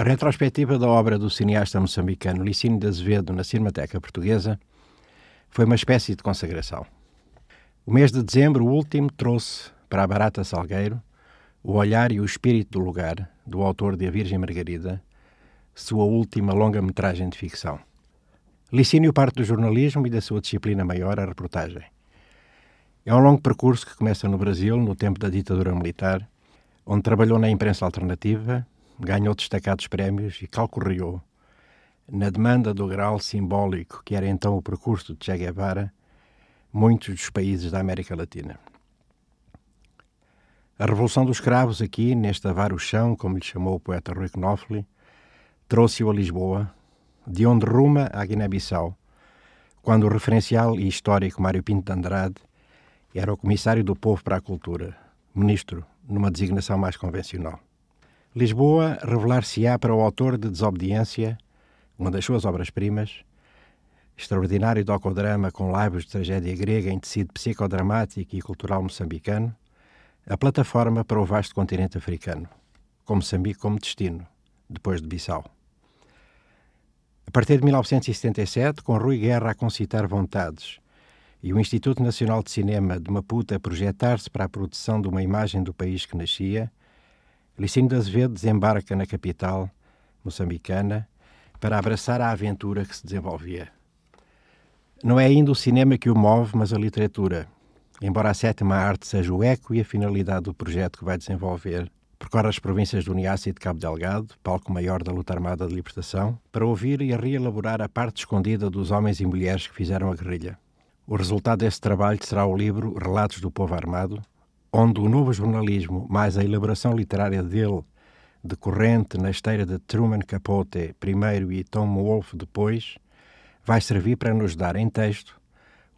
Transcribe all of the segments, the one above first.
A retrospectiva da obra do cineasta moçambicano Licínio de Azevedo na Cinemateca Portuguesa foi uma espécie de consagração. O mês de dezembro, o último, trouxe para a Barata Salgueiro o olhar e o espírito do lugar do autor de A Virgem Margarida, sua última longa-metragem de ficção. Licínio parte do jornalismo e da sua disciplina maior, a reportagem. É um longo percurso que começa no Brasil, no tempo da ditadura militar, onde trabalhou na imprensa alternativa, ganhou destacados prémios e calcorreou, na demanda do grau simbólico que era então o percurso de Che Guevara, muitos dos países da América Latina. A Revolução dos Cravos aqui, neste avar o chão, como lhe chamou o poeta Rui Knopfli, trouxe-o a Lisboa, de onde ruma à Guiné-Bissau, quando o referencial e histórico Mário Pinto de Andrade era o comissário do povo para a cultura, ministro, numa designação mais convencional. Lisboa revelar-se-á para o autor de Desobediência, uma das suas obras-primas, extraordinário docodrama com laivos de tragédia grega em tecido psicodramático e cultural moçambicano, a plataforma para o vasto continente africano, com Moçambique como destino, depois de Bissau. A partir de 1977, com Rui Guerra a concitar vontades e o Instituto Nacional de Cinema de Maputo a projetar-se para a produção de uma imagem do país que nascia, Licínio de Azevedo desembarca na capital moçambicana para abraçar a aventura que se desenvolvia. Não é ainda o cinema que o move, mas a literatura. Embora a sétima arte seja o eco e a finalidade do projeto que vai desenvolver, percorre as províncias do Niassa e de Cabo Delgado, palco maior da luta armada de libertação, para ouvir e reelaborar a parte escondida dos homens e mulheres que fizeram a guerrilha. O resultado desse trabalho será o livro Relatos do Povo Armado, onde o novo jornalismo, mais a elaboração literária dele, decorrente na esteira de Truman Capote primeiro e Tom Wolfe depois, vai servir para nos dar em texto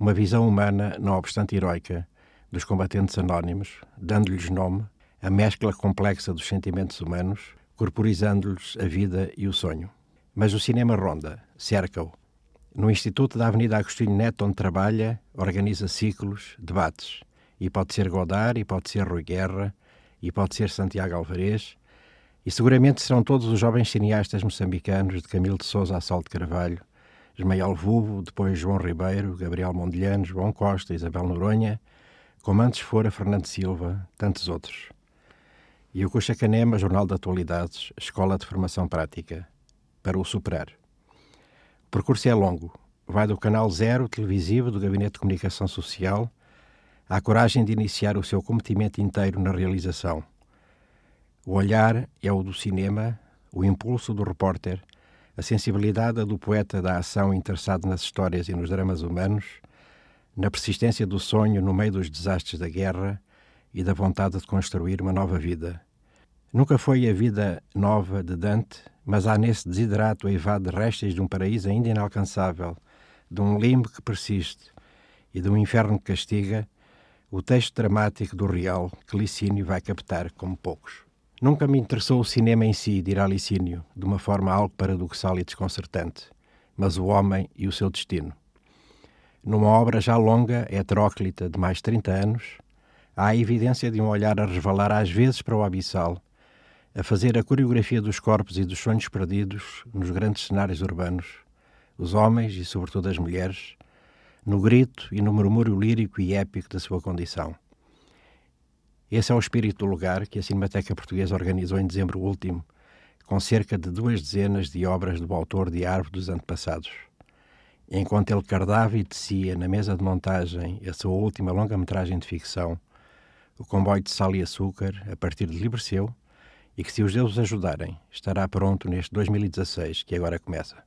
uma visão humana, não obstante heroica, dos combatentes anónimos, dando-lhes nome, a mescla complexa dos sentimentos humanos, corporizando-lhes a vida e o sonho. Mas o cinema ronda, cerca-o. No Instituto da Avenida Agostinho Neto, onde trabalha, organiza ciclos, debates e pode ser Godard, e pode ser Rui Guerra, e pode ser Santiago Alvarez, e seguramente serão todos os jovens cineastas moçambicanos, de Camilo de Souza a Sol de Carvalho, Ismael Vubo, depois João Ribeiro, Gabriel Mondilhano, João Costa, Isabel Noronha, como antes fora Fernando Silva, tantos outros. E o Coxa Canema, Jornal de Atualidades, Escola de Formação Prática, para o superar. O percurso é longo. Vai do canal zero televisivo do Gabinete de Comunicação Social a coragem de iniciar o seu cometimento inteiro na realização. O olhar é o do cinema, o impulso do repórter, a sensibilidade do poeta da ação interessado nas histórias e nos dramas humanos, na persistência do sonho no meio dos desastres da guerra e da vontade de construir uma nova vida. Nunca foi a vida nova de Dante, mas há nesse desidrato eivado de restos de um paraíso ainda inalcançável, de um limbo que persiste e de um inferno que castiga, o texto dramático do real que Licínio vai captar como poucos. Nunca me interessou o cinema em si, dirá Licínio, de uma forma algo paradoxal e desconcertante, mas o homem e o seu destino. Numa obra já longa, heteróclita, de mais de 30 anos, há a evidência de um olhar a resvalar às vezes para o abissal, a fazer a coreografia dos corpos e dos sonhos perdidos nos grandes cenários urbanos, os homens e, sobretudo, as mulheres, no grito e no murmúrio lírico e épico da sua condição. Esse é o espírito do lugar que a Cinemateca Portuguesa organizou em dezembro último, com cerca de duas dezenas de obras do autor de Árvore dos Antepassados. Enquanto ele cardava e tecia na mesa de montagem a sua última longa-metragem de ficção, o comboio de sal e açúcar, a partir de Liberceu, e que, se os deuses ajudarem, estará pronto neste 2016 que agora começa.